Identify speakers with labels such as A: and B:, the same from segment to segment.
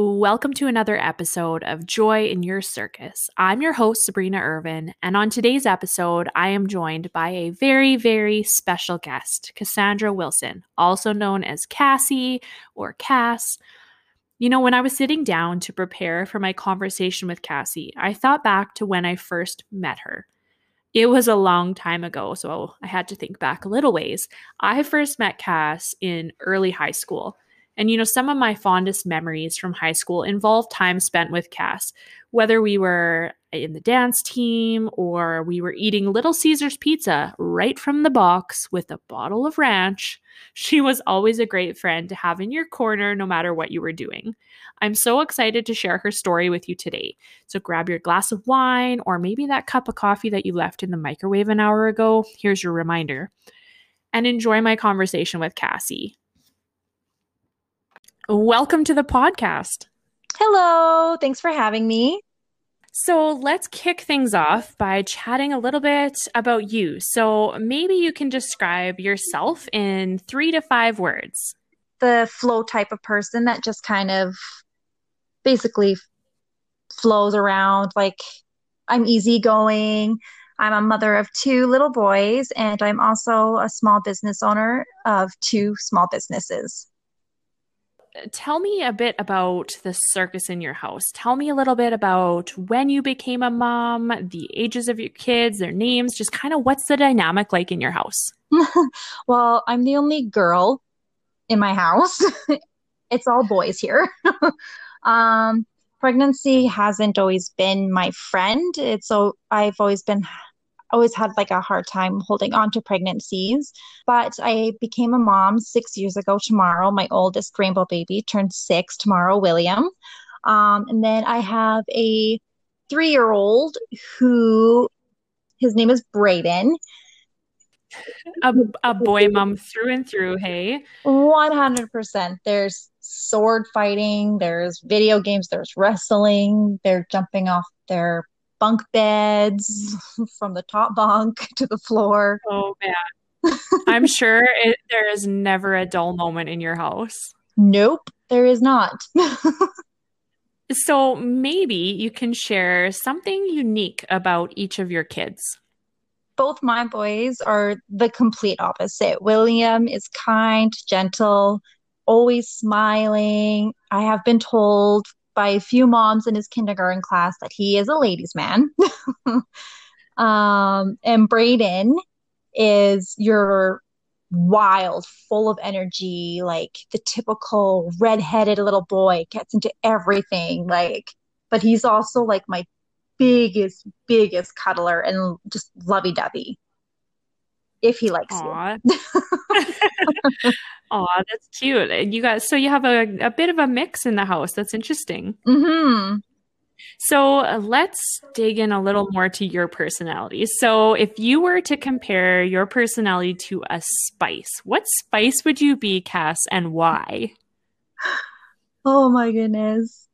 A: Welcome to another episode of Joy in Your Circus. I'm your host, Sabrina Irvine, and on today's episode, I am joined by a very, very special guest, Cassandra Wilson, also known as Cassie or Cass. You know, when I was sitting down to prepare for my conversation with Cassie, I thought back to when I first met her. It was a long time ago, so I had to think back a little ways. I first met Cass in early high school. And, you know, some of my fondest memories from high school involve time spent with Cass, whether we were in the dance team or we were eating Little Caesars pizza right from the box with a bottle of ranch. She was always a great friend to have in your corner no matter what you were doing. I'm so excited to share her story with you today. So grab your glass of wine or maybe that cup of coffee that you left in the microwave an hour ago. Here's your reminder. And enjoy my conversation with Cassie. Welcome to the podcast.
B: Hello. Thanks for having me.
A: So let's kick things off by chatting a little bit about you. So maybe you can describe yourself in three to five words.
B: The flow type of person that just kind of basically flows around. Like I'm easygoing. I'm a mother of two little boys, and I'm also a small business owner of two small businesses
A: tell me a bit about the circus in your house. Tell me a little bit about when you became a mom, the ages of your kids, their names, just kind of what's the dynamic like in your house?
B: well, I'm the only girl in my house. it's all boys here. um, pregnancy hasn't always been my friend. It's so I've always been always had like a hard time holding on to pregnancies. But I became a mom six years ago tomorrow. My oldest rainbow baby turned six tomorrow, William. Um, and then I have a three year old who his name is Braden.
A: A, a boy mom through and through, hey?
B: 100%. There's sword fighting, there's video games, there's wrestling, they're jumping off their bunk beds from the top bunk to the floor.
A: Oh man. I'm sure it, there is never a dull moment in your house.
B: Nope, there is not.
A: so maybe you can share something unique about each of your kids.
B: Both my boys are the complete opposite. William is kind, gentle, always smiling. I have been told by a few moms in his kindergarten class that he is a ladies' man. um, and Braden is your wild, full of energy, like the typical redheaded little boy, gets into everything. Like, but he's also like my biggest, biggest cuddler and just lovey dovey if he likes Aww.
A: you. Aw, that's cute. And you guys, so you have a, a bit of a mix in the house. That's interesting.
B: Mm-hmm.
A: So uh, let's dig in a little more to your personality. So, if you were to compare your personality to a spice, what spice would you be, Cass, and why?
B: Oh my goodness.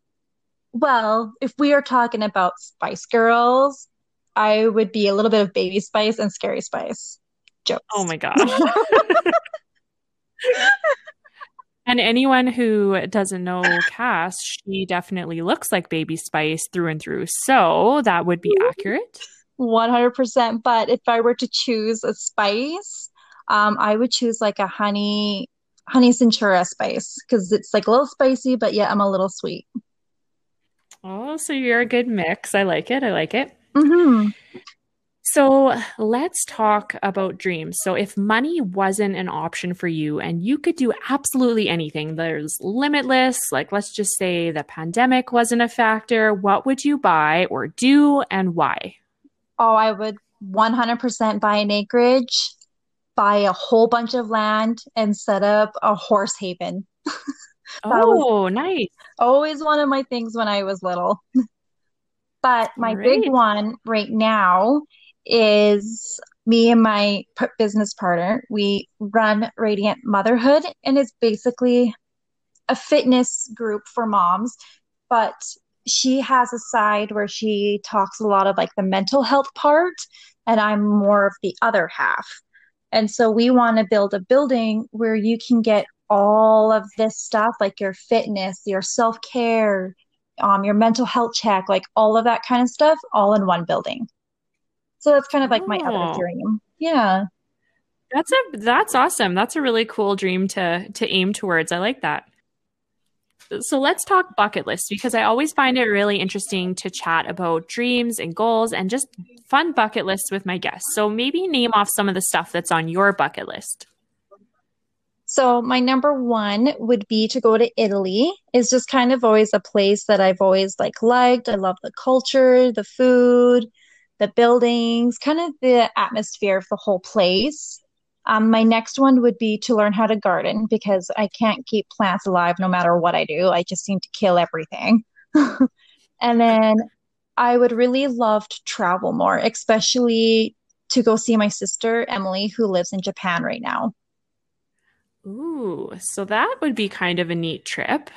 B: Well, if we are talking about Spice Girls, I would be a little bit of Baby Spice and Scary Spice. Jokes.
A: Oh my gosh. and anyone who doesn't know Cass, she definitely looks like Baby Spice through and through. So that would be accurate.
B: 100%. But if I were to choose a spice, um, I would choose like a honey, honey centura spice because it's like a little spicy, but yet I'm a little sweet.
A: Oh, so you're a good mix. I like it. I like it.
B: Mm-hmm.
A: So let's talk about dreams. So, if money wasn't an option for you and you could do absolutely anything, there's limitless, like let's just say the pandemic wasn't a factor, what would you buy or do and why?
B: Oh, I would 100% buy an acreage, buy a whole bunch of land, and set up a horse haven.
A: oh, nice.
B: Always one of my things when I was little. but my big one right now is me and my business partner. We run Radiant Motherhood, and it's basically a fitness group for moms. But she has a side where she talks a lot of like the mental health part, and I'm more of the other half. And so we want to build a building where you can get all of this stuff, like your fitness, your self care, um, your mental health check, like all of that kind of stuff, all in one building. So that's kind of like my other
A: Oh.
B: dream. Yeah.
A: That's a that's awesome. That's a really cool dream to to aim towards. I like that. So let's talk bucket list because I always find it really interesting to chat about dreams and goals and just fun bucket lists with my guests. So maybe name off some of the stuff that's on your bucket list.
B: So my number one would be to go to Italy. It's just kind of always a place that I've always like liked. I love the culture, the food, the buildings, kind of the atmosphere of the whole place. Um, my next one would be to learn how to garden because I can't keep plants alive no matter what I do. I just seem to kill everything. And then I would really love to travel more, especially to go see my sister Emily, who lives in Japan right now.
A: Ooh, so that would be kind of a neat trip.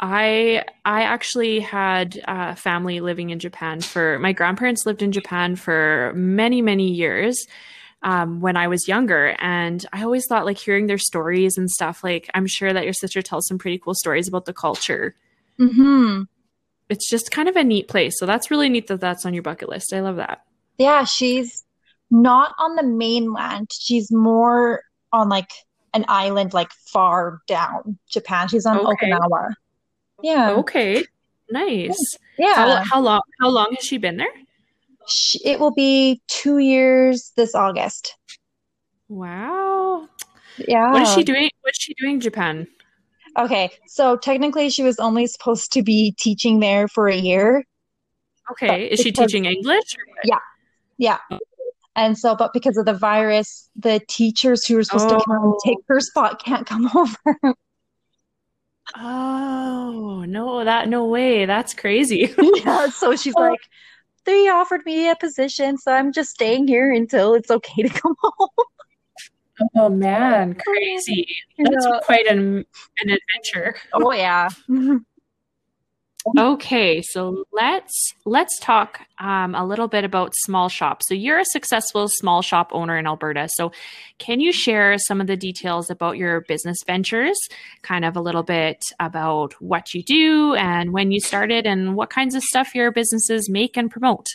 A: I I actually had uh, family living in Japan for my grandparents lived in Japan for many many years um, when I was younger, and I always thought like hearing their stories and stuff. Like I'm sure that your sister tells some pretty cool stories about the culture.
B: hmm
A: It's just kind of a neat place. So that's really neat that that's on your bucket list. I love that.
B: Yeah, she's not on the mainland. She's more on like an island, like far down Japan. She's on
A: Okay.
B: Okinawa. Yeah,
A: Okay, nice.
B: yeah.
A: How how long how long has she been there?
B: It will be two years this August.
A: Wow.
B: Yeah.
A: What is she doing? What's she doing in Japan?
B: Okay, so technically she was only supposed to be teaching there for a year.
A: Okay. Is she
B: because-
A: teaching English? or-
B: Yeah. And so, but because of the virus, the teachers who were supposed to oh. come and
A: Oh.
B: take her spot can't come over.
A: Oh, no, that no way. That's crazy.
B: Yeah, so she's oh. like, they offered me a position, so I'm just staying here until it's okay to come home.
A: Oh man, oh, crazy. That's quite an an adventure.
B: Oh yeah.
A: Okay, so let's let's talk um, a little bit about small shop. So you're a successful small shop owner in Alberta. So can you share some of the details about your business ventures? Kind of a little bit about what you do and when you started, and what kinds of stuff your businesses make and promote.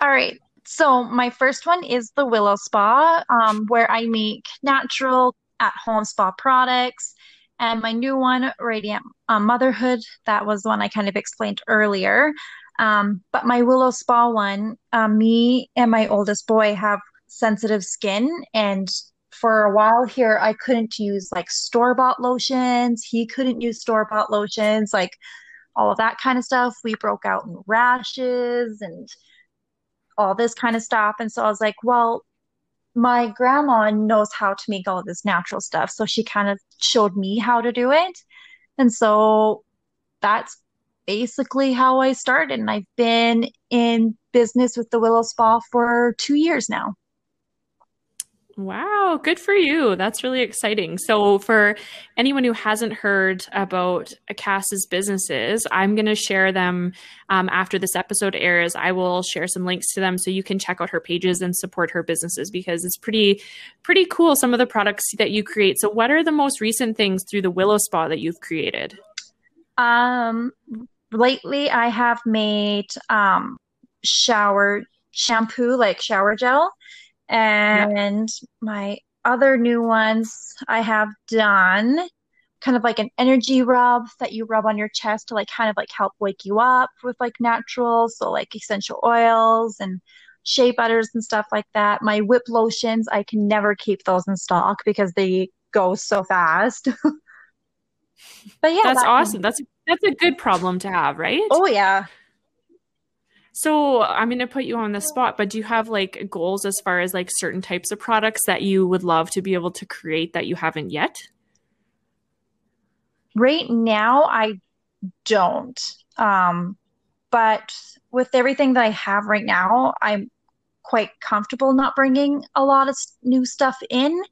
B: All right. So my first one is the Willow Spa, um, where I make natural at-home spa products. And my new one, Radiant um, Motherhood, that was the one I kind of explained earlier. Um, but my Willow Spa one, um, me and my oldest boy have sensitive skin, and for a while here, I couldn't use like store-bought lotions. He couldn't use store-bought lotions, like all of that kind of stuff. We broke out in rashes and all this kind of stuff. And so I was like, well, my grandma knows how to make all this natural stuff. So she kind of showed me how to do it. And so that's basically how I started. And I've been in business with the Willow Spa for two years now.
A: Wow, good for you. That's really exciting. So, for anyone who hasn't heard about Cass's businesses, I'm going to share them um, after this episode airs. I will share some links to them so you can check out her pages and support her businesses because it's pretty, pretty cool. Some of the products that you create. So, what are the most recent things through the Willow Spa that you've created?
B: Um, lately I have made um shower shampoo, like shower gel. And my other new ones I have done kind of like an energy rub that you rub on your chest to like kind of like help wake you up with like natural, so like essential oils and shea butters and stuff like that. My whip lotions, I can never keep those in stock because they go so fast. But yeah,
A: That's
B: that-
A: awesome. That's that's a good problem to have, right?
B: Oh yeah.
A: So I'm going to put you on the spot, but do you have like goals as far as like certain types of products that you would love to be able to create that you haven't yet?
B: Right now, I don't. Um, but with everything that I have right now, I'm quite comfortable not bringing a lot of new stuff in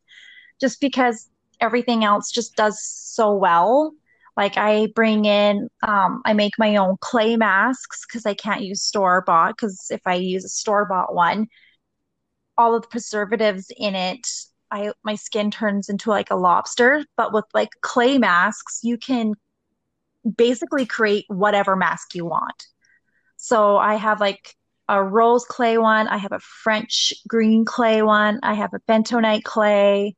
B: just because everything else just does so well. Like I bring in, um, I make my own clay masks because I can't use store bought because if I use a store bought one, all of the preservatives in it I my skin turns into like a lobster, but with like clay masks, you can basically create whatever mask you want. So I have like a rose clay one, I have a French green clay one, I have a bentonite clay,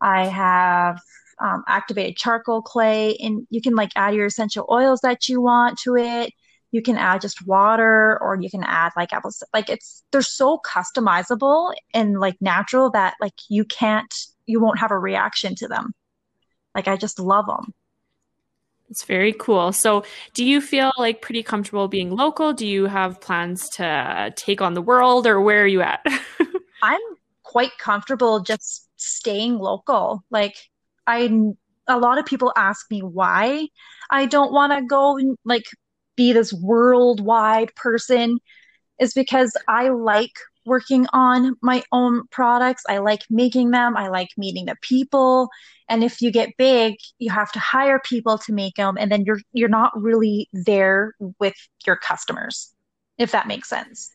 B: I have um, activated charcoal clay, and you can like add your essential oils that you want to it. You can add just water, or you can add like apple. Like it's they're so customizable and like natural that like you can't, you won't have a reaction to them. Like I just love them.
A: It's very cool. So, do you feel like pretty comfortable being local? Do you have plans to take on the world, or where are you at?
B: I'm quite comfortable just staying local. Like, I, a lot of people ask me why I don't want to go and like be this worldwide person, is because I like working on my own products. I like making them. I like meeting the people. And if you get big, you have to hire people to make them and then you're you're not really there with your customers. If that makes sense.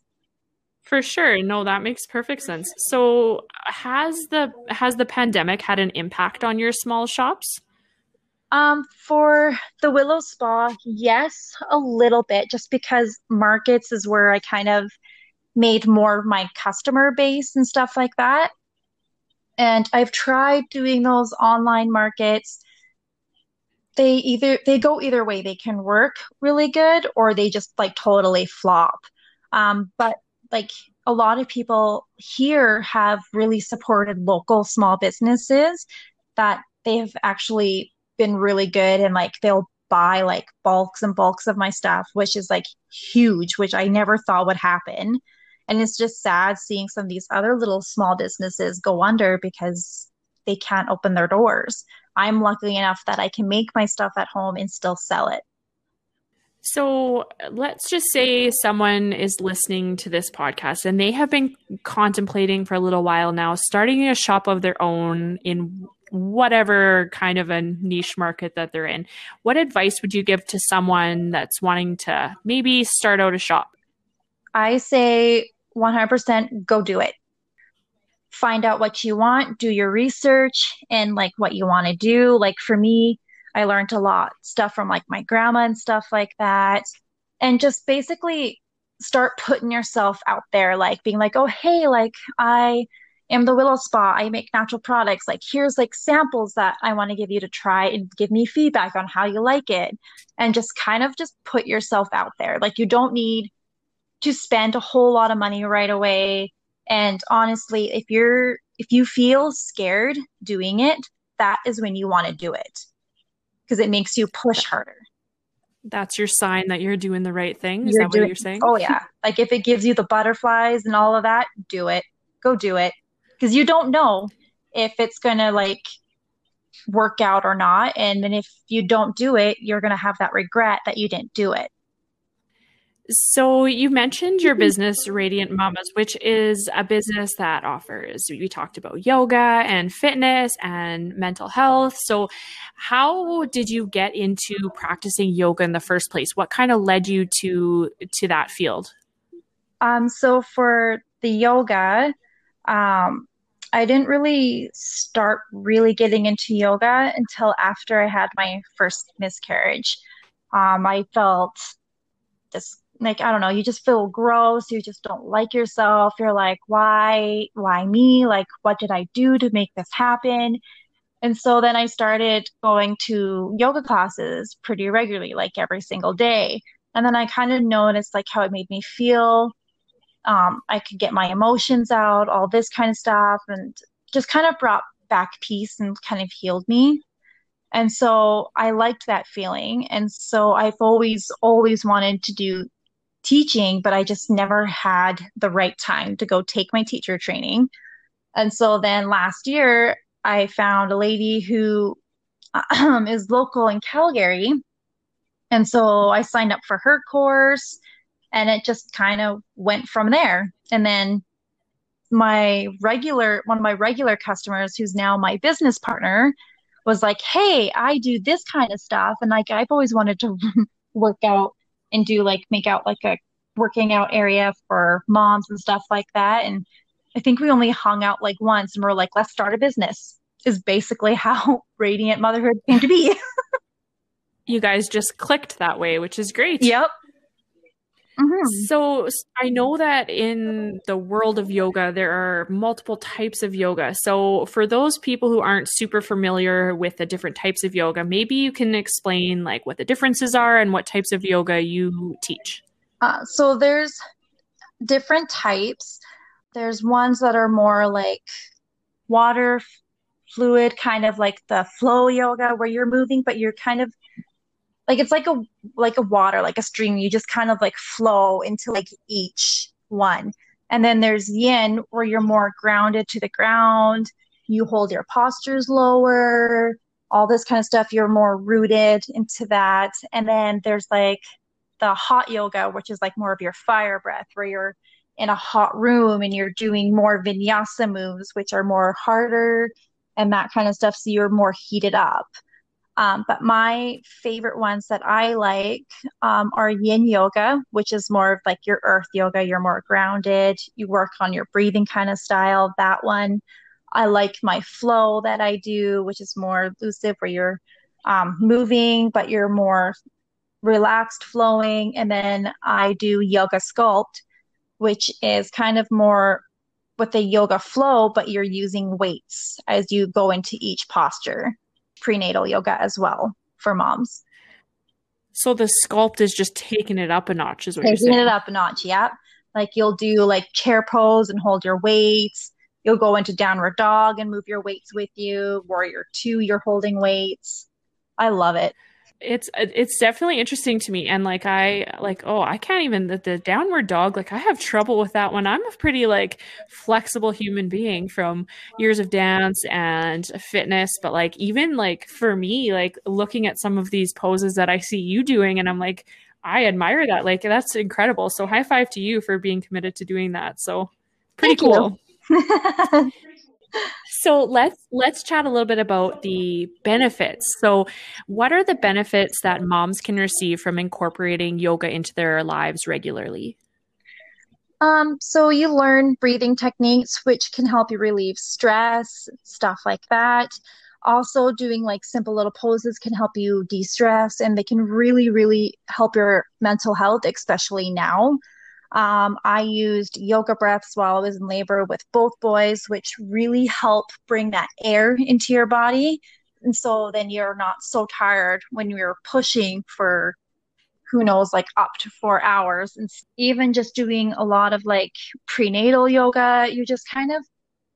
A: For sure. No, that makes perfect sense. So, has the has the pandemic had an impact on your small shops?
B: Um, for the Willow Spa, yes, a little bit, just because markets is where I kind of made more of my customer base and stuff like that. And I've tried doing those online markets. They either they go either way. They can work really good or they just like totally flop. Um, but like a lot of people here have really supported local small businesses that they've actually been really good and like they'll buy like bulks and bulks of my stuff, which is like huge, which I never thought would happen. And it's just sad seeing some of these other little small businesses go under because they can't open their doors. I'm lucky enough that I can make my stuff at home and still sell it.
A: So let's just say someone is listening to this podcast and they have been contemplating for a little while now starting a shop of their own in whatever kind of a niche market that they're in. What advice would you give to someone that's wanting to maybe start out a shop?
B: I say 100% go do it. Find out what you want, do your research and like what you want to do. Like for me, I learned a lot stuff from like my grandma and stuff like that. And just basically start putting yourself out there, like being like, oh, hey, like I am the Willow Spa. I make natural products. Like here's like samples that I want to give you to try and give me feedback on how you like it. And just kind of just put yourself out there. Like you don't need to spend a whole lot of money right away. And honestly, if you're if you feel scared doing it, that is when you want to do it because it makes you push harder.
A: That's your sign that you're doing the right thing. Is you're that doing, what you're saying?
B: Oh yeah. like if it gives you the butterflies and all of that, do it. Go do it. Because you don't know if it's gonna like work out or not. And then if you don't do it, you're gonna have that regret that you didn't do it.
A: So you mentioned your business Radiant Mamas, which is a business that offers we talked about yoga and fitness and mental health. So how did you get into practicing yoga in the first place? What kind of led you to to that field?
B: Um so for the yoga, um I didn't really start really getting into yoga until after I had my first miscarriage. Um, I felt this like I don't know, you just feel gross, you just don't like yourself. You're like, why why me? Like what did I do to make this happen? And so then I started going to yoga classes pretty regularly, like every single day. And then I kind of noticed like how it made me feel. Um, I could get my emotions out, all this kind of stuff, and just kind of brought back peace and kind of healed me. And so I liked that feeling. And so I've always, always wanted to do teaching, but I just never had the right time to go take my teacher training. And so then last year, I found a lady who um, is local in Calgary. And so I signed up for her course and it just kind of went from there. And then my regular, one of my regular customers, who's now my business partner, was like, Hey, I do this kind of stuff. And like, I've always wanted to work out and do like make out like a working out area for moms and stuff like that. And I think we only hung out like once and we're like, let's start a business, is basically how Radiant Motherhood came to be.
A: you guys just clicked that way, which is great.
B: Yep.
A: Mm-hmm. So I know that in the world of yoga, there are multiple types of yoga. So for those people who aren't super familiar with the different types of yoga, maybe you can explain like what the differences are and what types of yoga you teach.
B: Uh, so there's different types. There's ones that are more like water fluid, kind of like the flow yoga, where you're moving, but you're kind of like it's like a like a water like a stream. You just kind of like flow into like each one. And then there's yin where you're more grounded to the ground. You hold your postures lower all this kind of stuff. You're more rooted into that. And then there's like the hot yoga which is like more of your fire breath where you're in a hot room and you're doing more vinyasa moves which are more harder and that kind of stuff. So you're more heated up um, but my favorite ones that I like um, are yin yoga, which is more of like your earth yoga. You're more grounded. You work on your breathing kind of style. That one. I like my flow that I do, which is more elusive, where you're um, moving, but you're more relaxed flowing. And then I do yoga sculpt, which is kind of more with the yoga flow, but you're using weights as you go into each posture prenatal yoga as well for moms.
A: So the sculpt is just taking it up a notch, is what
B: taking
A: you're saying.
B: it up a notch, yeah. Like you'll do like chair pose and hold your weights. You'll go into downward dog and move your weights with you. Warrior two, you're holding weights. I love it
A: it's it's definitely interesting to me. And like i like oh i can't even the, the downward dog like i have trouble with that one. I'm a pretty like flexible human being from years of dance and fitness. But like even like for me like looking at some of these poses that i see you doing and i'm like i admire that. Like that's incredible. So high five to you for being committed to doing that. So pretty Thank cool so let's let's chat a little bit about the benefits. So what are the benefits that moms can receive from incorporating yoga into their lives regularly?
B: Um, so you learn breathing techniques which can help you relieve stress, stuff like that. Also doing like simple little poses can help you de-stress and they can really really help your mental health especially now um, I used yoga breaths while I was in labor with both boys, which really help bring that air into your body. And so then you're not so tired when you're pushing for who knows, like up to four hours. And even just doing a lot of like prenatal yoga, you just kind of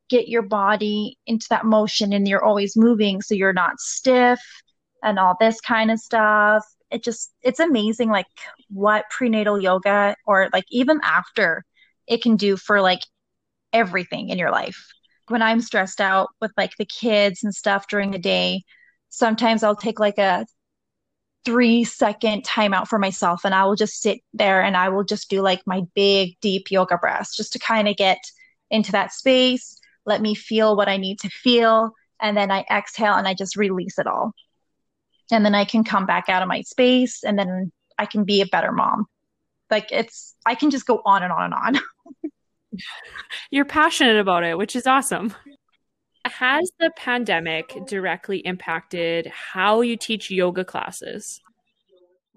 B: get your body into that motion and you're always moving so you're not stiff and all this kind of stuff it just it's amazing like what prenatal yoga or like even after it can do for like everything in your life. When i'm stressed out with like the kids and stuff during the day sometimes i'll take like a three second timeout for myself and i will just sit there and i will just do like my big deep yoga breaths just to kind of get into that space let me feel what i need to feel and then i exhale and i just release it all and then I can come back out of my space and then I can be a better mom. Like it's I can just go on and on and on.
A: You're passionate about it, which is awesome. Has the pandemic directly impacted how you teach yoga classes?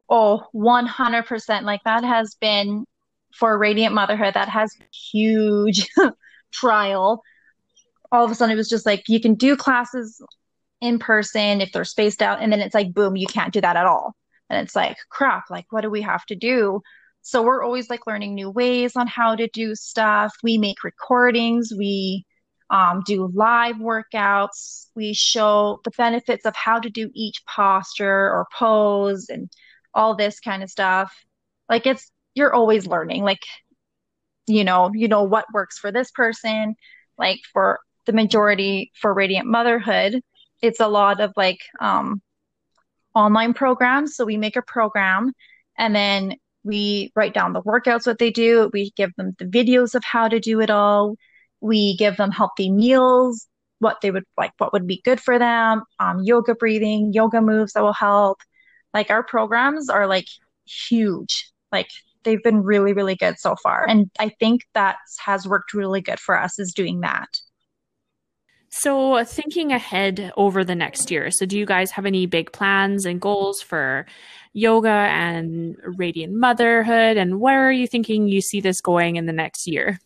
B: Oh, 100%. Like that has been for Radiant Motherhood, that has huge trial. All of a sudden, it was just like you can do classes in person if they're spaced out and then it's like boom you can't do that at all. And it's like crap like what do we have to do? So we're always like learning new ways on how to do stuff. We make recordings. We um, do live workouts. We show the benefits of how to do each posture or pose and all this kind of stuff. Like it's you're always learning like you know you know what works for this person. Like for the majority for radiant motherhood it's a lot of like um, online programs. So we make a program and then we write down the workouts, what they do. We give them the videos of how to do it all. We give them healthy meals, what they would like, what would be good for them, um, yoga breathing, yoga moves that will help. Like our programs are like huge. Like they've been really, really good so far. And I think that has worked really good for us is doing that.
A: So, thinking ahead over the next year, so do you guys have any big plans and goals for yoga and radiant motherhood? And where are you thinking you see this going in the next year?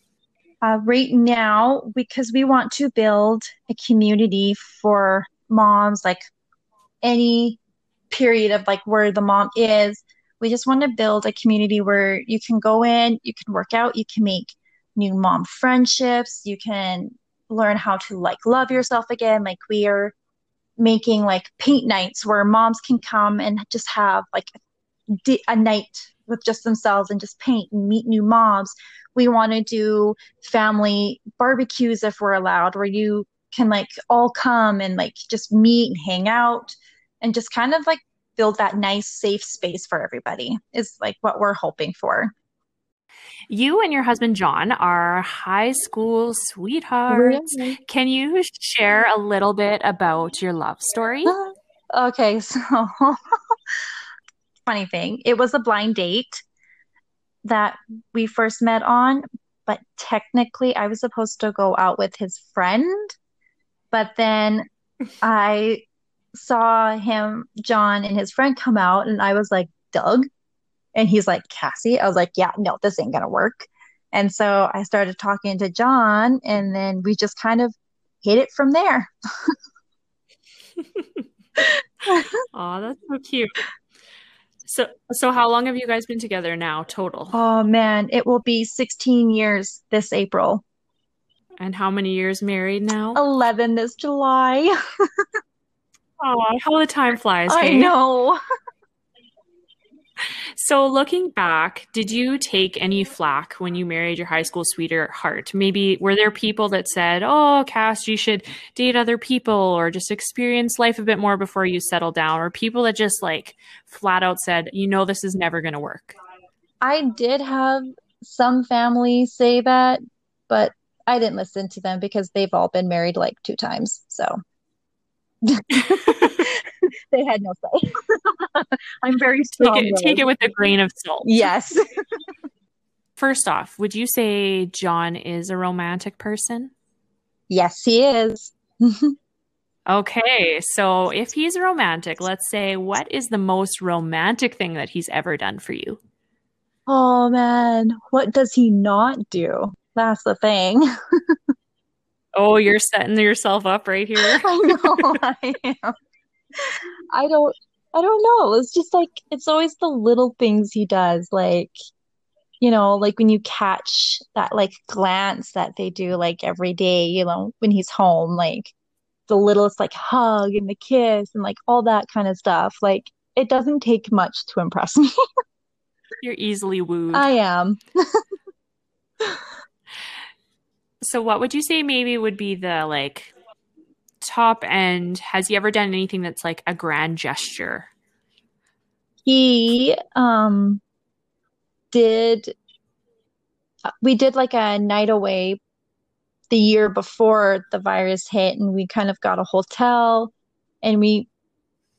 B: Uh, right now, because we want to build a community for moms, like any period of like where the mom is, we just want to build a community where you can go in, you can work out, you can make new mom friendships, you can learn how to like love yourself again. Like we are making like paint nights where moms can come and just have like a, night with just themselves and just paint and meet new moms. We want to do family barbecues if we're allowed, where you can like all come and like just meet and hang out and just kind of like build that nice safe space for everybody is like what we're hoping for.
A: You and your husband John are high school sweethearts. Really? Can you share a little bit about your love story?
B: Uh, okay, so funny thing, it was a blind date that we first met on, but technically I was supposed to go out with his friend, but then I saw him, John, and his friend come out, and I was like, Doug, and he's like, Cassie. I was like, yeah, no, this ain't going to work. And so I started talking to John, and then we just kind of hit it from there.
A: oh, that's so cute. So, so how long have you guys been together now, total?
B: Oh man, it will be 16 years this April.
A: And how many years married now?
B: 11 this July.
A: oh, how the time flies.
B: Hey? I know.
A: So, looking back, did you take any flack when you married your high school sweetheart? Maybe were there people that said, "Oh, Cass, you should date other people or just experience life a bit more before you settle down," or people that just like flat out said, "You know, this is never going to work."
B: I did have some family say that, but I didn't listen to them because they've all been married like two times. So they had no say. I'm very strong.
A: Take it, take it with a grain of salt.
B: Yes.
A: First off, would you say John is a romantic person?
B: Yes, he is.
A: okay, so if he's romantic, let's say, what is the most romantic thing that he's ever done for you?
B: Oh man, what does he not do? That's the thing.
A: oh, you're setting yourself up right here.
B: I know I am. I don't I don't know. It's just like it's always the little things he does, like you know, like when you catch that like glance that they do like every day, you know, when he's home, like the littlest like hug and the kiss and like all that kind of stuff. Like it doesn't take much to impress me.
A: You're easily wooed.
B: I am.
A: so what would you say maybe would be the like top end, has he ever done anything that's like a grand gesture?
B: He um did uh, we did like a night away the year before the virus hit and we kind of got a hotel and we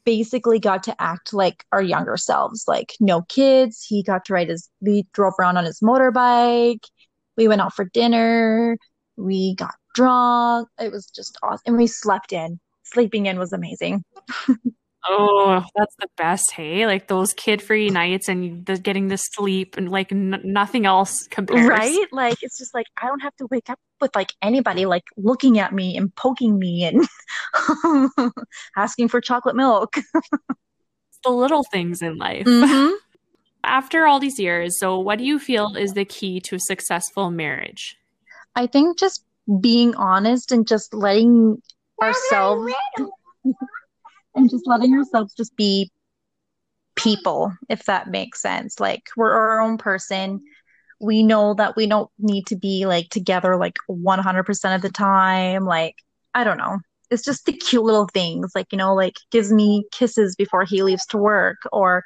B: basically got to act like our younger selves like no kids. He got to ride his we drove around on his motorbike. We went out for dinner. We got drunk. It was just awesome. And we slept in. Sleeping in was amazing.
A: oh, that's the best. Hey, like those kid free nights and the, getting the sleep and like n- nothing else compares.
B: Right? Like it's just like I don't have to wake up with like anybody like looking at me and poking me and asking for chocolate milk.
A: the little things in life.
B: Mm-hmm.
A: After all these years, so what do you feel is the key to a successful marriage?
B: I think just being honest and just letting ourselves and just letting ourselves just be people, if that makes sense. Like we're our own person. We know that we don't need to be like together like 100% of the time. Like, I don't know. It's just the cute little things, like, you know, like gives me kisses before he leaves to work or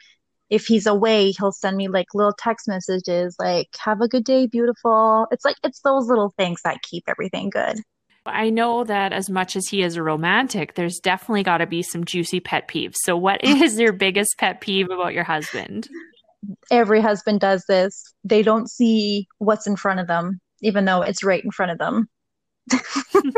B: if he's away, he'll send me like little text messages like, have a good day, beautiful. It's like, it's those little things that keep everything good.
A: I know that as much as he is a romantic, there's definitely got to be some juicy pet peeves. So, what is your biggest pet peeve about your husband?
B: every husband does this. They don't see what's in front of them, even though it's right in front of them.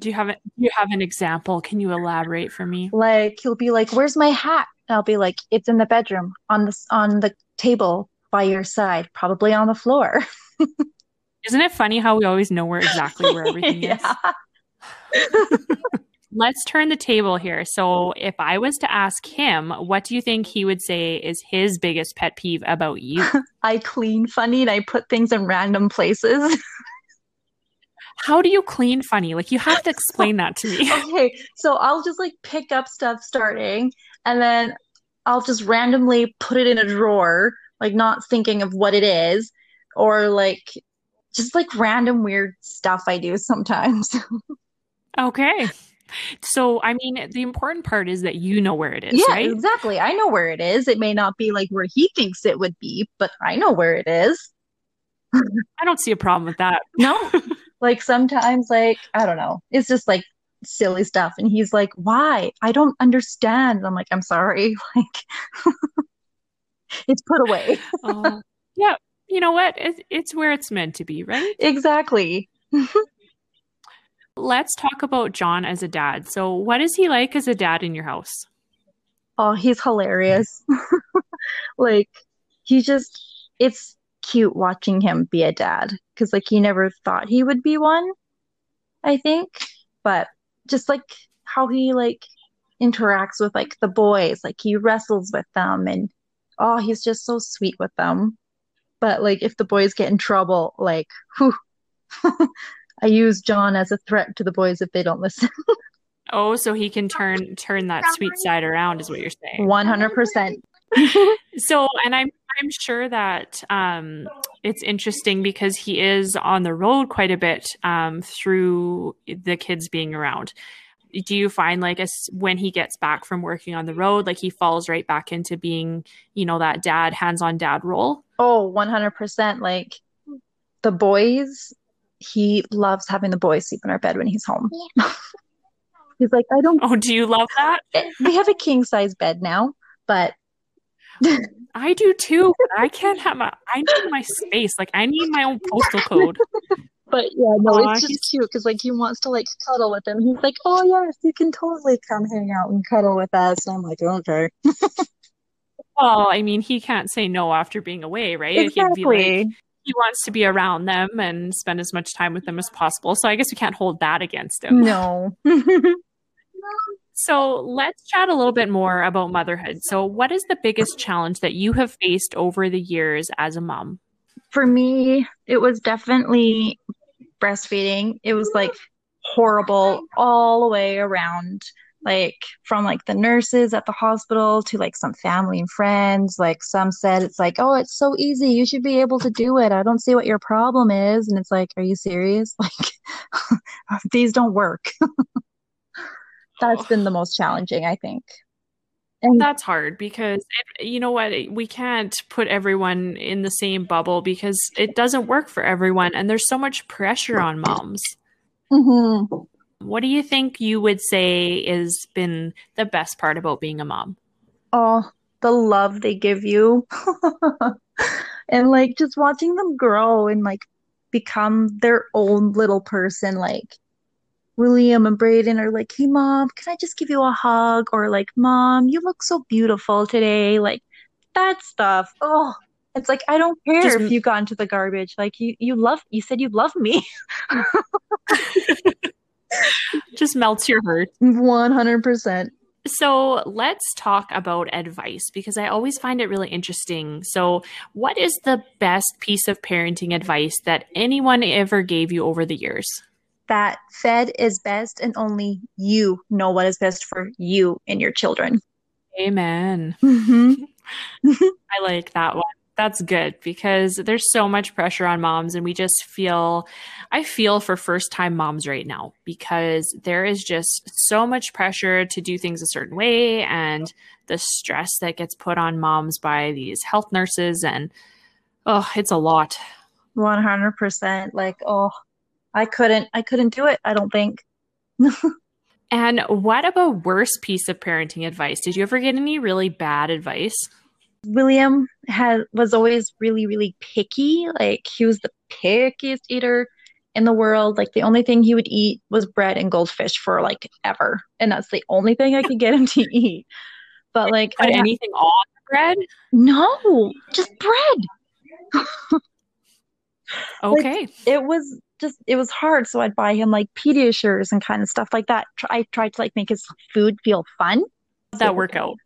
A: do you have a, you have an example? Can you elaborate for me?
B: Like he'll be like, "Where's my hat?" And I'll be like, "It's in the bedroom on the on the table by your side, probably on the floor."
A: Isn't it funny how we always know where exactly where everything is? Let's turn the table here. So, if I was to ask him, what do you think he would say is his biggest pet peeve about you?
B: I clean funny and I put things in random places.
A: How do you clean funny? Like, you have to explain that to me.
B: okay, so I'll just like pick up stuff starting and then I'll just randomly put it in a drawer, like not thinking of what it is, or like just like random weird stuff I do sometimes.
A: okay. So, I mean, the important part is that you know where it is,
B: yeah,
A: right?
B: exactly. I know where it is. It may not be like where he thinks it would be, but I know where it is.
A: I don't see a problem with that.
B: No. Like sometimes like I don't know. It's just like silly stuff and he's like, "Why? I don't understand." I'm like, "I'm sorry." Like it's put away.
A: uh, yeah. You know what? It's, it's where it's meant to be, right?
B: Exactly.
A: Let's talk about John as a dad. So, what is he like as a dad in your house?
B: Oh, he's hilarious. like, he just, it's cute watching him be a dad because, like, he never thought he would be one, I think. But just like how he, like, interacts with, like, the boys, like, he wrestles with them and, oh, he's just so sweet with them. But, like, if the boys get in trouble, like, whew. I use John as a threat to the boys if they don't listen.
A: oh, so he can turn turn that sweet side around is what you're saying.
B: 100%.
A: so, and I'm I'm sure that um, it's interesting because he is on the road quite a bit um, through the kids being around. Do you find like a, when he gets back from working on the road, like he falls right back into being, you know, that dad, hands on dad role?
B: Oh, 100%. Like the boys he loves having the boys sleep in our bed when he's home. Yeah. he's like, I don't.
A: Oh, do you love that?
B: We have a king size bed now, but.
A: I do too. I can't have my. I need my space. Like I need my own postal code.
B: But yeah, no, Aww, it's just he's... cute because like he wants to like cuddle with him. He's like, "Oh yes, you can totally come hang out and cuddle with us." And I'm like, "Okay."
A: well, I mean, he can't say no after being away, right?
B: Exactly.
A: Like, he wants to be around them and spend as much time with them as possible. So I guess we can't hold that against him.
B: No.
A: so let's chat a little bit more about motherhood. So, what is the biggest challenge that you have faced over the years as a mom?
B: For me, it was definitely breastfeeding. It was like horrible all the way around like from like the nurses at the hospital to like some family and friends like some said it's like oh it's so easy you should be able to do it i don't see what your problem is and it's like are you serious like these don't work that's been the most challenging i think
A: and that's hard because you know what we can't put everyone in the same bubble because it doesn't work for everyone and there's so much pressure on moms
B: mm-hmm.
A: What do you think you would say has been the best part about being a mom?
B: Oh, the love they give you. and like just watching them grow and like become their own little person. Like William and Braden are like, hey, mom, can I just give you a hug? Or like, mom, you look so beautiful today. Like that stuff. Oh, it's like I don't care just, if you got into the garbage. Like you, you love. You said you love me.
A: just melts your heart.
B: 100%.
A: So let's talk about advice because I always find it really interesting. So, what is the best piece of parenting advice that anyone ever gave you over the years?
B: That fed is best, and only you know what is best for you and your children.
A: Amen.
B: Mm-hmm.
A: I like that one that's good because there's so much pressure on moms and we just feel I feel for first time moms right now because there is just so much pressure to do things a certain way and the stress that gets put on moms by these health nurses and oh it's a lot
B: 100% like oh I couldn't I couldn't do it I don't think
A: And what about worst piece of parenting advice? Did you ever get any really bad advice?
B: William had was always really, really picky. Like he was the pickiest eater in the world. Like the only thing he would eat was bread and goldfish for like ever. And that's the only thing I could get him to eat. But like
A: Put anything on the bread?
B: No, just bread.
A: Okay.
B: Like, it was just it was hard. So I'd buy him like Pediasures and kind of stuff like that. I tried to like make his food feel fun.
A: How'd that work out?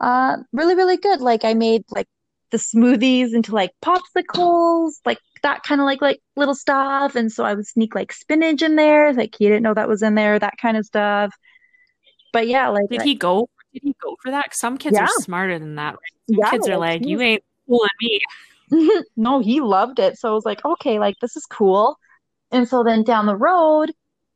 B: Uh, really, really good. Like I made like the smoothies into like popsicles, like that kind of like like little stuff. And so I would sneak like spinach in there, like he didn't know that was in there, that kind of stuff. But yeah, like
A: did he go? Did he go for that? Some kids yeah. are smarter than that. Some
B: yeah,
A: kids are like, you ain't fooling me.
B: no, he loved it. So I was like, okay, like this is cool. And so then down the road,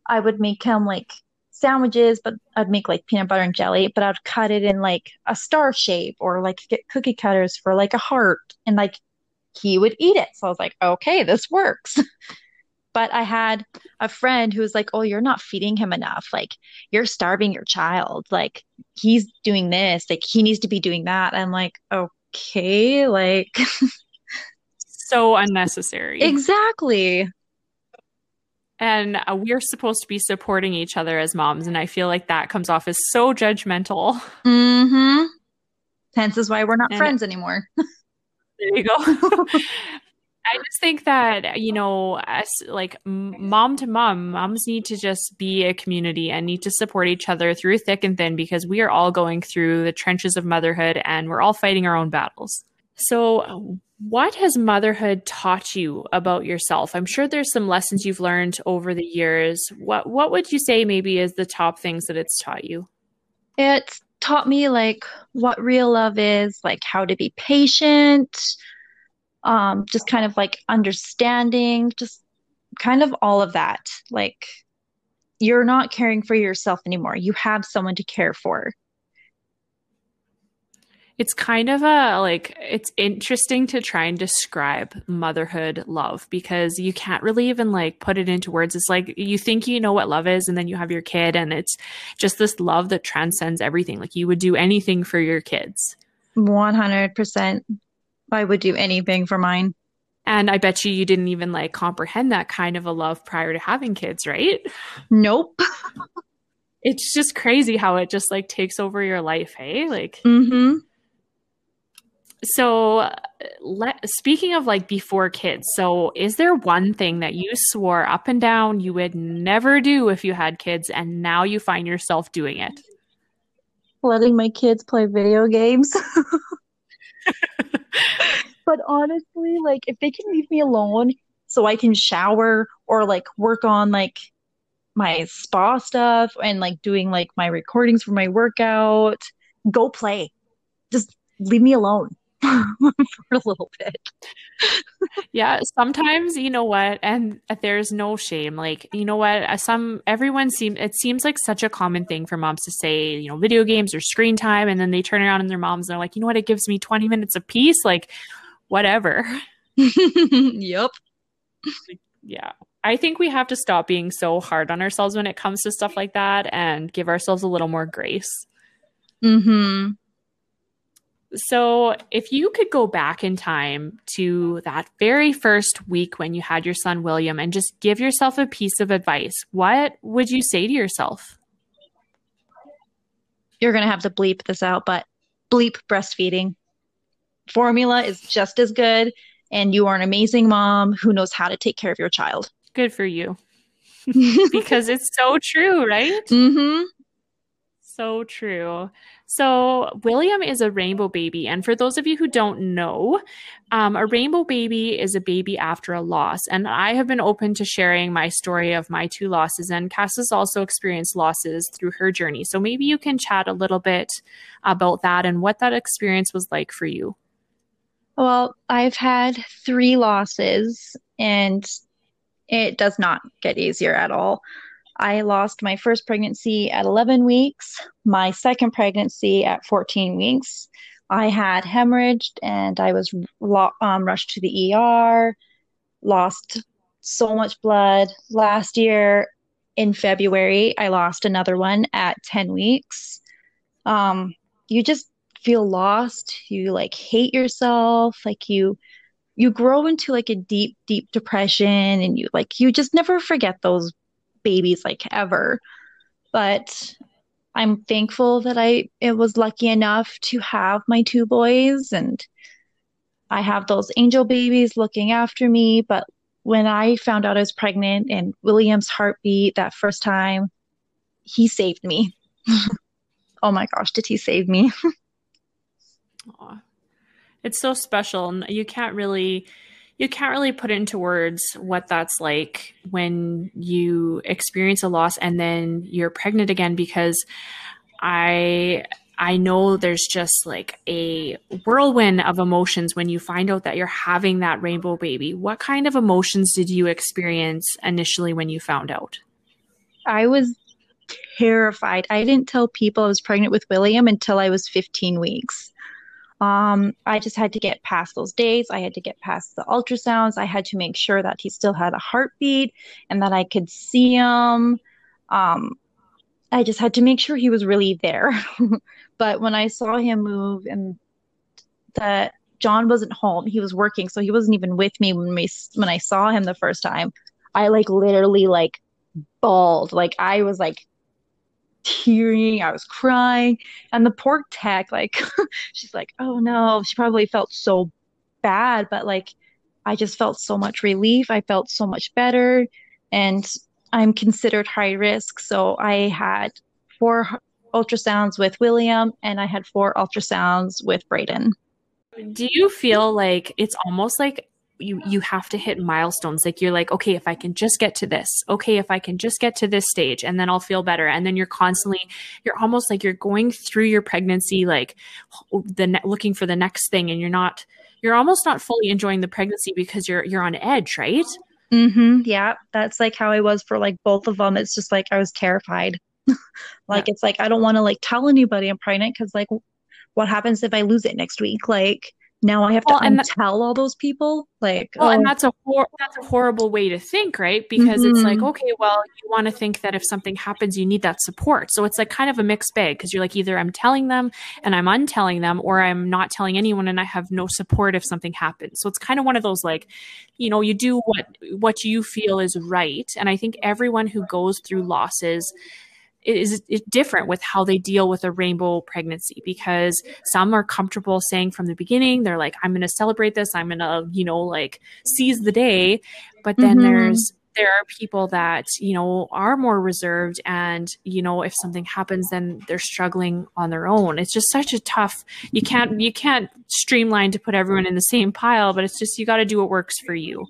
B: I would make him like sandwiches, but I'd make like peanut butter and jelly, but I'd cut it in like a star shape or like get cookie cutters for like a heart and like he would eat it. So I was like, okay, this works. but I had a friend who was like, oh, you're not feeding him enough. Like you're starving your child. Like he's doing this, like he needs to be doing that. I'm like, okay, like
A: so unnecessary.
B: Exactly.
A: And uh, we're supposed to be supporting each other as moms. And I feel like that comes off as so judgmental.
B: Mm-hmm. Hence is why we're not and friends anymore.
A: there you go. I just think that, you know, as like mom to mom, moms need to just be a community and need to support each other through thick and thin because we are all going through the trenches of motherhood and we're all fighting our own battles. So, what has motherhood taught you about yourself? I'm sure there's some lessons you've learned over the years. What what would you say maybe is the top things that it's taught you?
B: It's taught me like what real love is, like how to be patient, um, just kind of like understanding, just kind of all of that. Like you're not caring for yourself anymore. You have someone to care for
A: it's kind of a like it's interesting to try and describe motherhood love because you can't really even like put it into words. It's like you think you know what love is and then you have your kid and it's just this love that transcends everything. Like you would do anything for your kids.
B: 100% i would do anything for mine.
A: And i bet you you didn't even like comprehend that kind of a love prior to having kids right?
B: Nope.
A: It's just crazy how it just like takes over your life hey? Like
B: mm-hmm
A: so let, speaking of like before kids so is there one thing that you swore up and down you would never do if you had kids and now you find yourself doing it?
B: Letting my kids play video games. But honestly like if they can leave me alone so i can shower or like work on like my spa stuff and like doing like my recordings for my workout go play. Just leave me alone for a little bit.
A: yeah, sometimes you know what, and there's no shame. Like you know what, uh, some everyone seems it seems like such a common thing for moms to say, you know, video games or screen time, and then they turn around and their moms and they're like, you know what, it gives me 20 minutes of peace, like whatever.
B: yep.
A: Yeah. I think we have to stop being so hard on ourselves when it comes to stuff like that and give ourselves a little more grace.
B: Mm-hmm.
A: So, if you could go back in time to that very first week when you had your son William and just give yourself a piece of advice, what would you say to yourself?
B: You're going to have to bleep this out, but bleep breastfeeding. Formula is just as good, and you are an amazing mom who knows how to take care of your child.
A: Good for you. because it's so true, right?
B: Mm-hmm.
A: So true. So, William is a rainbow baby. And for those of you who don't know, um, a rainbow baby is a baby after a loss. And I have been open to sharing my story of my two losses. And Cass has also experienced losses through her journey. So, maybe you can chat a little bit about that and what that experience was like for you.
B: Well, I've had three losses, and it does not get easier at all. I lost my first pregnancy at 11 weeks, my second pregnancy at 14 weeks. I had hemorrhaged and I was um, rushed to the ER, lost so much blood last year. in February, I lost another one at 10 weeks. Um, you just feel lost. You like hate yourself. Like you, you grow into like a deep, deep depression and you like, you just never forget those babies like ever. But I'm thankful that I it was lucky enough to have my two boys and I have those angel babies looking after me. But when I found out I was pregnant and William's heartbeat that first time, he saved me. oh my gosh, did he save me?
A: it's so special. and You can't really you can't really put into words what that's like when you experience a loss and then you're pregnant again because I I know there's just like a whirlwind of emotions when you find out that you're having that rainbow baby. What kind of emotions did you experience initially when you found out?
B: I was terrified. I didn't tell people I was pregnant with William until I was 15 weeks. Um, I just had to get past those days. I had to get past the ultrasounds. I had to make sure that he still had a heartbeat and that I could see him. Um, I just had to make sure he was really there. but when I saw him move and that John wasn't home, he was working, so he wasn't even with me when we when I saw him the first time. I like literally like bawled. Like I was like tearing, I was crying. And the pork tech, like, she's like, oh no, she probably felt so bad, but like, I just felt so much relief. I felt so much better. And I'm considered high risk. So I had four ultrasounds with William and I had four ultrasounds with Braden.
A: Do you feel like it's almost like you you have to hit milestones. Like you're like okay if i can just get to this okay if i can just get to this stage and then i'll feel better. And then you're constantly you're almost like you're going through your pregnancy like the ne- looking for the next thing and you're not you're almost not fully enjoying the pregnancy because you're you're on edge right?
B: Mm-hmm. Yeah. That's like how i was for like both of them. It's just like i was terrified. Like yeah. it's like i don't want to like tell anybody i'm pregnant because like what happens if i lose it next week? Like now I have to well, tell all those people. Like,
A: well, oh. and that's a hor- that's a horrible way to think, right? Because mm-hmm. it's like, mm-hmm. okay, well, you want to think that if something happens, you need that support. So it's like kind of a mixed bag because you're like, either I'm telling them and I'm untelling them, or I'm not telling anyone and I have no support if something happens. So it's kind of one of those like, you know, you do what what you feel is right, and I think everyone who goes through losses is it different with how they deal with a rainbow pregnancy because some are comfortable saying from the beginning they're like i'm going to celebrate this. I'm going to you know like seize the day. But then mm-hmm. there's there are people that you know are more reserved and you know if something happens then they're struggling on their own. It's just such a tough you can't you can't streamline to put everyone in the same pile but it's just you got to do what works for you.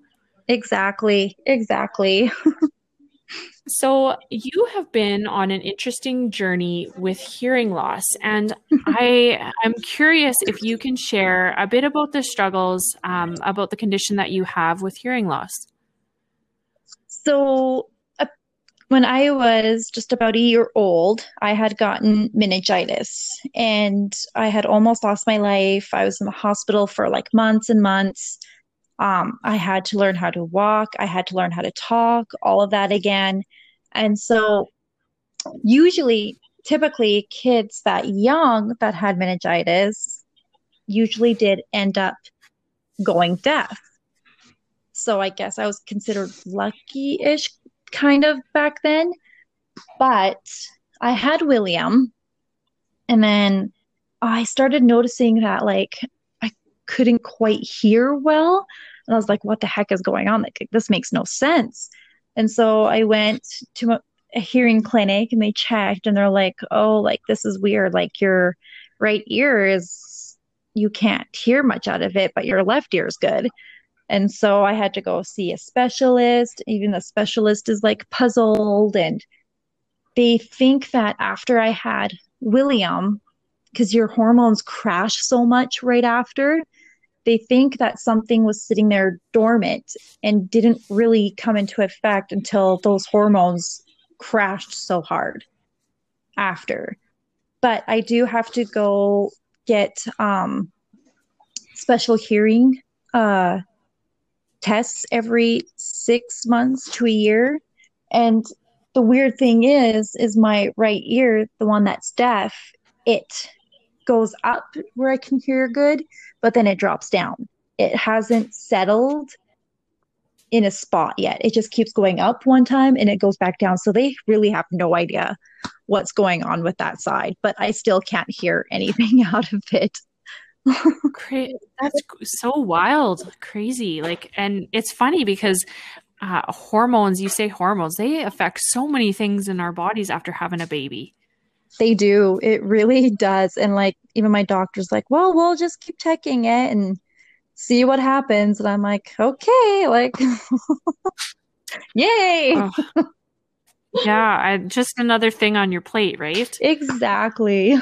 B: Exactly. Exactly
A: So, you have been on an interesting journey with hearing loss, and I am curious if you can share a bit about the struggles um, about the condition that you have with hearing loss.
B: So, uh, when I was just about a year old, I had gotten meningitis and I had almost lost my life. I was in the hospital for like months and months. Um, I had to learn how to walk. I had to learn how to talk, all of that again. And so, usually, typically, kids that young that had meningitis usually did end up going deaf. So, I guess I was considered lucky ish kind of back then. But I had William, and then I started noticing that, like, couldn't quite hear well. And I was like, what the heck is going on? Like, this makes no sense. And so I went to a, hearing clinic and they checked and they're like, oh, like, this is weird. Like, your right ear is, you can't hear much out of it, but your left ear is good. And so I had to go see a specialist. Even the specialist is like puzzled. And they think that after I had William, because your hormones crash so much right after, they think that something was sitting there dormant and didn't really come into effect until those hormones crashed so hard after. But I do have to go get um, special hearing uh, tests every six months to a year. And the weird thing is, is my right ear, the one that's deaf, it goes up where I can hear good, but then it drops down. It hasn't settled in a spot yet. It just keeps going up one time and it goes back down. So they really have no idea what's going on with that side, but I still can't hear anything out of it.
A: Cra- that's so wild, crazy. Like, and it's funny because uh, hormones, you say hormones, they affect so many things in our bodies after having a baby.
B: They do. It really does. And like, even my doctor's like, well, we'll just keep checking it and see what happens. And I'm like, okay, like, yay. Oh.
A: Yeah, I, just another thing on your plate, right?
B: Exactly.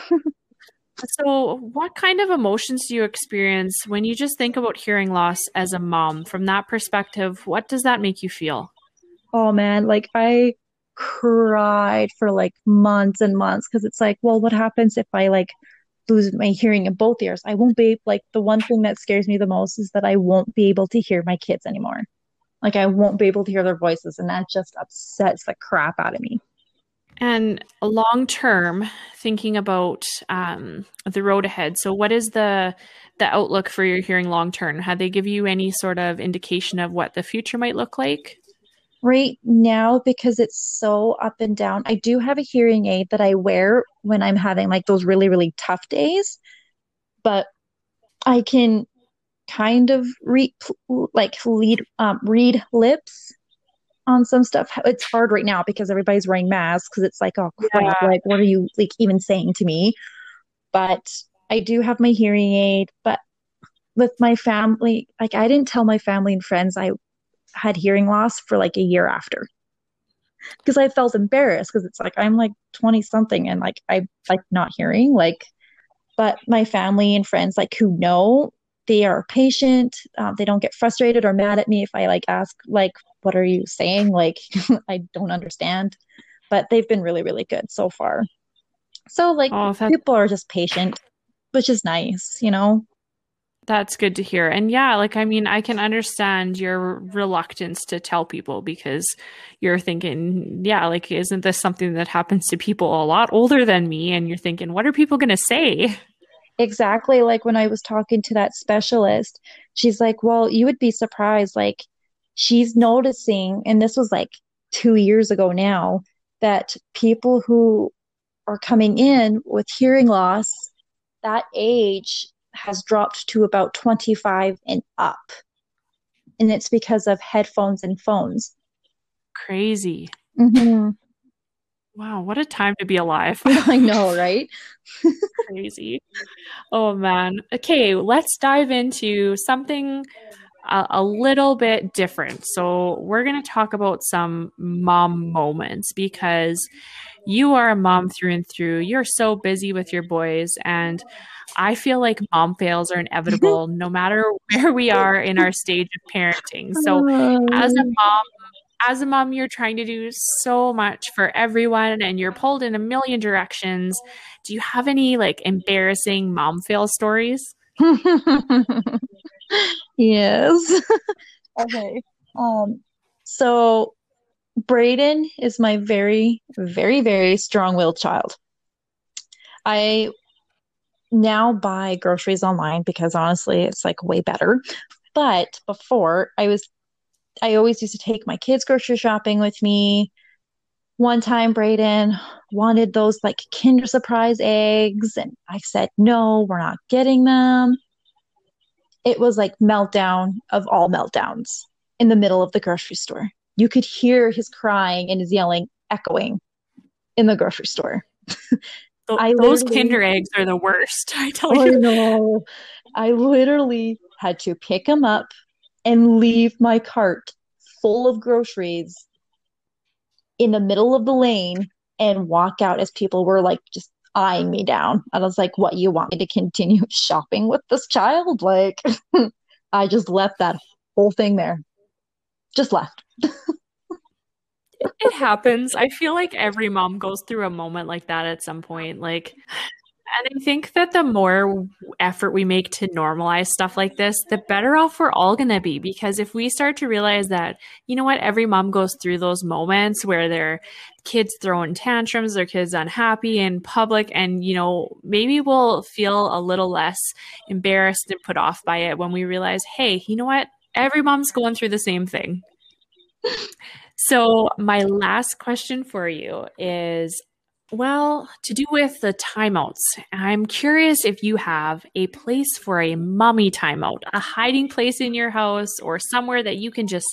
A: So, what kind of emotions do you experience when you just think about hearing loss as a mom? From that perspective, what does that make you feel?
B: Oh man, like I cried for like months and months because it's like, well, what happens if I like lose my hearing in both ears? I won't be like the one thing that scares me the most is that I won't be able to hear my kids anymore. Like I won't be able to hear their voices, and that just upsets the crap out of me.
A: And long term, thinking about um, the road ahead. So, what is the the outlook for your hearing long term? Had they give you any sort of indication of what the future might look like?
B: Right now, because it's so up and down, I do have a hearing aid that I wear when I'm having like those really really tough days, but I can kind of read like lead um, read lips on some stuff. It's hard right now because everybody's wearing masks because it's like, oh crap, yeah. like what are you like even saying to me? But I do have my hearing aid, but with my family, like I didn't tell my family and friends I had hearing loss for like a year after. Because I felt embarrassed because it's like I'm like 20 something and like I like not hearing like but my family and friends like who know they are patient um, they don't get frustrated or mad at me if i like ask like what are you saying? Like, I don't understand. But they've been really, really good so far. So, like, oh, people are just patient, which is nice, you know?
A: That's good to hear. And yeah, like, I mean, I can understand your reluctance to tell people because you're thinking, yeah, like, isn't this something that happens to people a lot older than me? And you're thinking, what are people going to say?
B: Exactly. Like, when I was talking to that specialist, she's like, well, you would be surprised. Like, she's noticing, and this was like two years ago now, that people who are coming in with hearing loss, that age has dropped to about 25 and up. And it's because of headphones and phones.
A: Crazy.
B: Mm-hmm.
A: Wow, what a time to be alive.
B: I know, right?
A: Crazy. Oh, man. Okay, let's dive into something a, a little bit different. So, we're going to talk about some mom moments because you are a mom through and through. You're so busy with your boys. And I feel like mom fails are inevitable no matter where we are in our stage of parenting. So, as a oh. mom, as a mom, you're trying to do so much for everyone and you're pulled in a million directions. Do you have any like embarrassing mom fail stories?
B: yes. okay. Um, so Braden is my very, very, very strong willed child. I now buy groceries online because honestly, it's like way better. But before, I was, I always used to take my kids grocery shopping with me. One time, Braden wanted those like Kinder Surprise eggs, and I said, no, we're not getting them it was like meltdown of all meltdowns in the middle of the grocery store. You could hear his crying and his yelling echoing in the grocery store.
A: Those Kinder eggs are the worst. I tell oh, you.
B: I know. I literally had to pick him up and leave my cart full of groceries in the middle of the lane and walk out as people were like just eyeing me down. And I was like, what, you want me to continue shopping with this child? Like, I just left that whole thing there. Just left.
A: it happens. I feel like every mom goes through a moment like that at some point. Like, And I think that the more effort we make to normalize stuff like this, the better off we're all going to be. Because if we start to realize that, you know what, every mom goes through those moments where their kids throwing tantrums, their kids unhappy in public, and, you know, maybe we'll feel a little less embarrassed and put off by it when we realize, hey, you know what, every mom's going through the same thing. So, my last question for you is well, to do with the timeouts, I'm curious if you have a place for a mommy timeout, a hiding place in your house or somewhere that you can just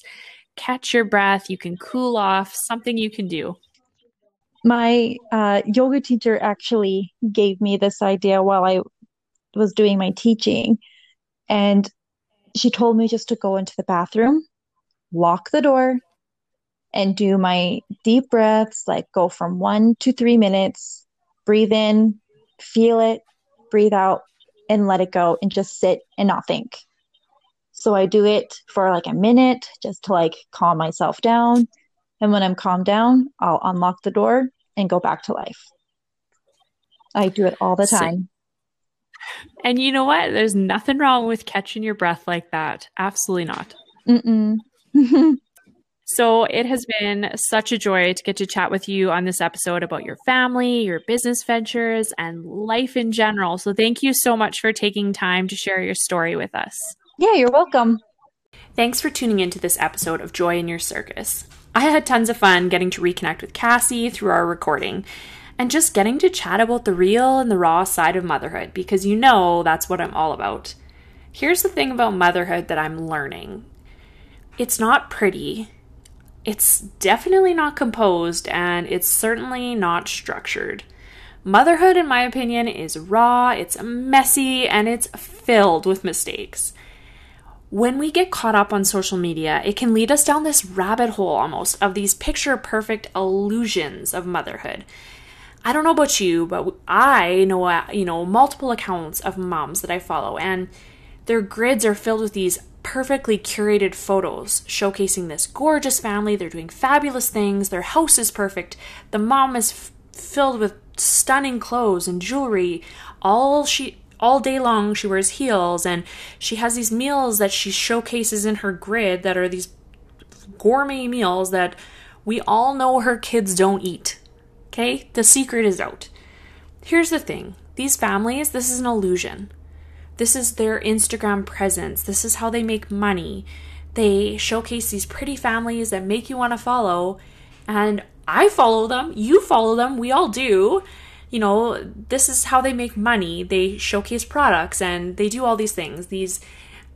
A: catch your breath, you can cool off, something you can do.
B: My uh, yoga teacher actually gave me this idea while I was doing my teaching. And she told me just to go into the bathroom, lock the door, and do my deep breaths, like go from one to three minutes, breathe in, feel it, breathe out, and let it go, and just sit and not think. So I do it for like a minute just to like calm myself down. And when I'm calmed down, I'll unlock the door and go back to life. I do it all the time.
A: And you know what? There's nothing wrong with catching your breath like that. Absolutely not.
B: Mm-mm.
A: So it has been such a joy to get to chat with you on this episode about your family, your business ventures, and life in general. So thank you so much for taking time to share your story with us.
B: Yeah, you're welcome.
A: Thanks for tuning into this episode of Joy in Your Circus. I had tons of fun getting to reconnect with Cassie through our recording and just getting to chat about the real and the raw side of motherhood because you know that's what I'm all about. Here's the thing about motherhood that I'm learning it's not pretty, it's definitely not composed and it's certainly not structured. Motherhood, in my opinion, is raw, it's messy, and it's filled with mistakes. When we get caught up on social media, it can lead us down this rabbit hole almost of these picture perfect illusions of motherhood. I don't know about you, but I know, uh, you know, multiple accounts of moms that I follow, and their grids are filled with these perfectly curated photos showcasing this gorgeous family. They're doing fabulous things. Their house is perfect. The mom is f- filled with stunning clothes and jewelry. All she all day long she wears heels and she has these meals that she showcases in her grid that are these gourmet meals that we all know her kids don't eat. Okay? The secret is out. Here's the thing. These families, this is an illusion. This is their Instagram presence. This is how they make money. They showcase these pretty families that make you want to follow. And I follow them. You follow them. We all do. You know, this is how they make money. They showcase products and they do all these things. These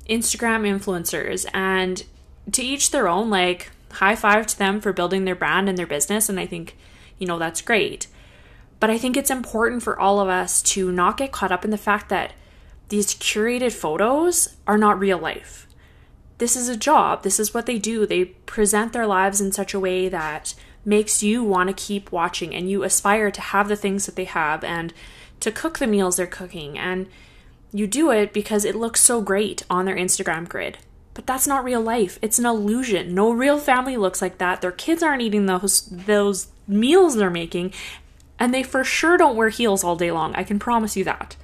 A: Instagram influencers. And to each their own, like, high five to them for building their brand and their business. And I think, you know, that's great. But I think it's important for all of us to not get caught up in the fact that these curated photos are not real life. This is a job. This is what they do. They present their lives in such a way that makes you want to keep watching and you aspire to have the things that they have and to cook the meals they're cooking. And you do it because it looks so great on their Instagram grid. But that's not real life. It's an illusion. No real family looks like that. Their kids aren't eating those those meals they're making, and they for sure don't wear heels all day long. I can promise you that.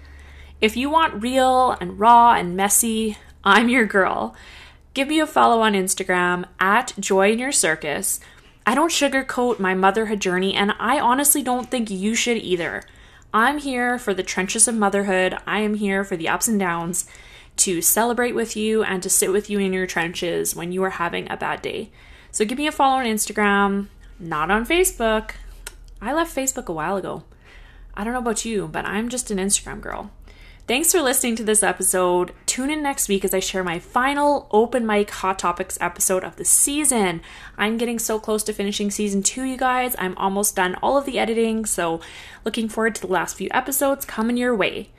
A: If you want real and raw and messy, I'm your girl. Give me a follow on Instagram at Joy in Your Circus. I don't sugarcoat my motherhood journey, and I honestly don't think you should either. I'm here for the trenches of motherhood. I am here for the ups and downs, to celebrate with you and to sit with you in your trenches when you are having a bad day. So give me a follow on Instagram, not on Facebook. I left Facebook a while ago. I don't know about you, but I'm just an Instagram girl. Thanks for listening to this episode. Tune in next week as I share my final open mic Hot Topics episode of the season. I'm getting so close to finishing season two, you guys. I'm almost done all of the editing, so looking forward to the last few episodes coming your way.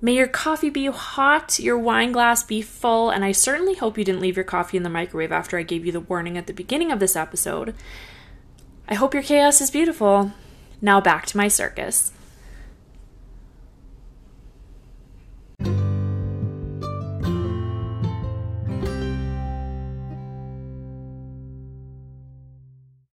A: May your coffee be hot, your wine glass be full, and I certainly hope you didn't leave your coffee in the microwave after I gave you the warning at the beginning of this episode. I hope your chaos is beautiful. Now back to my circus.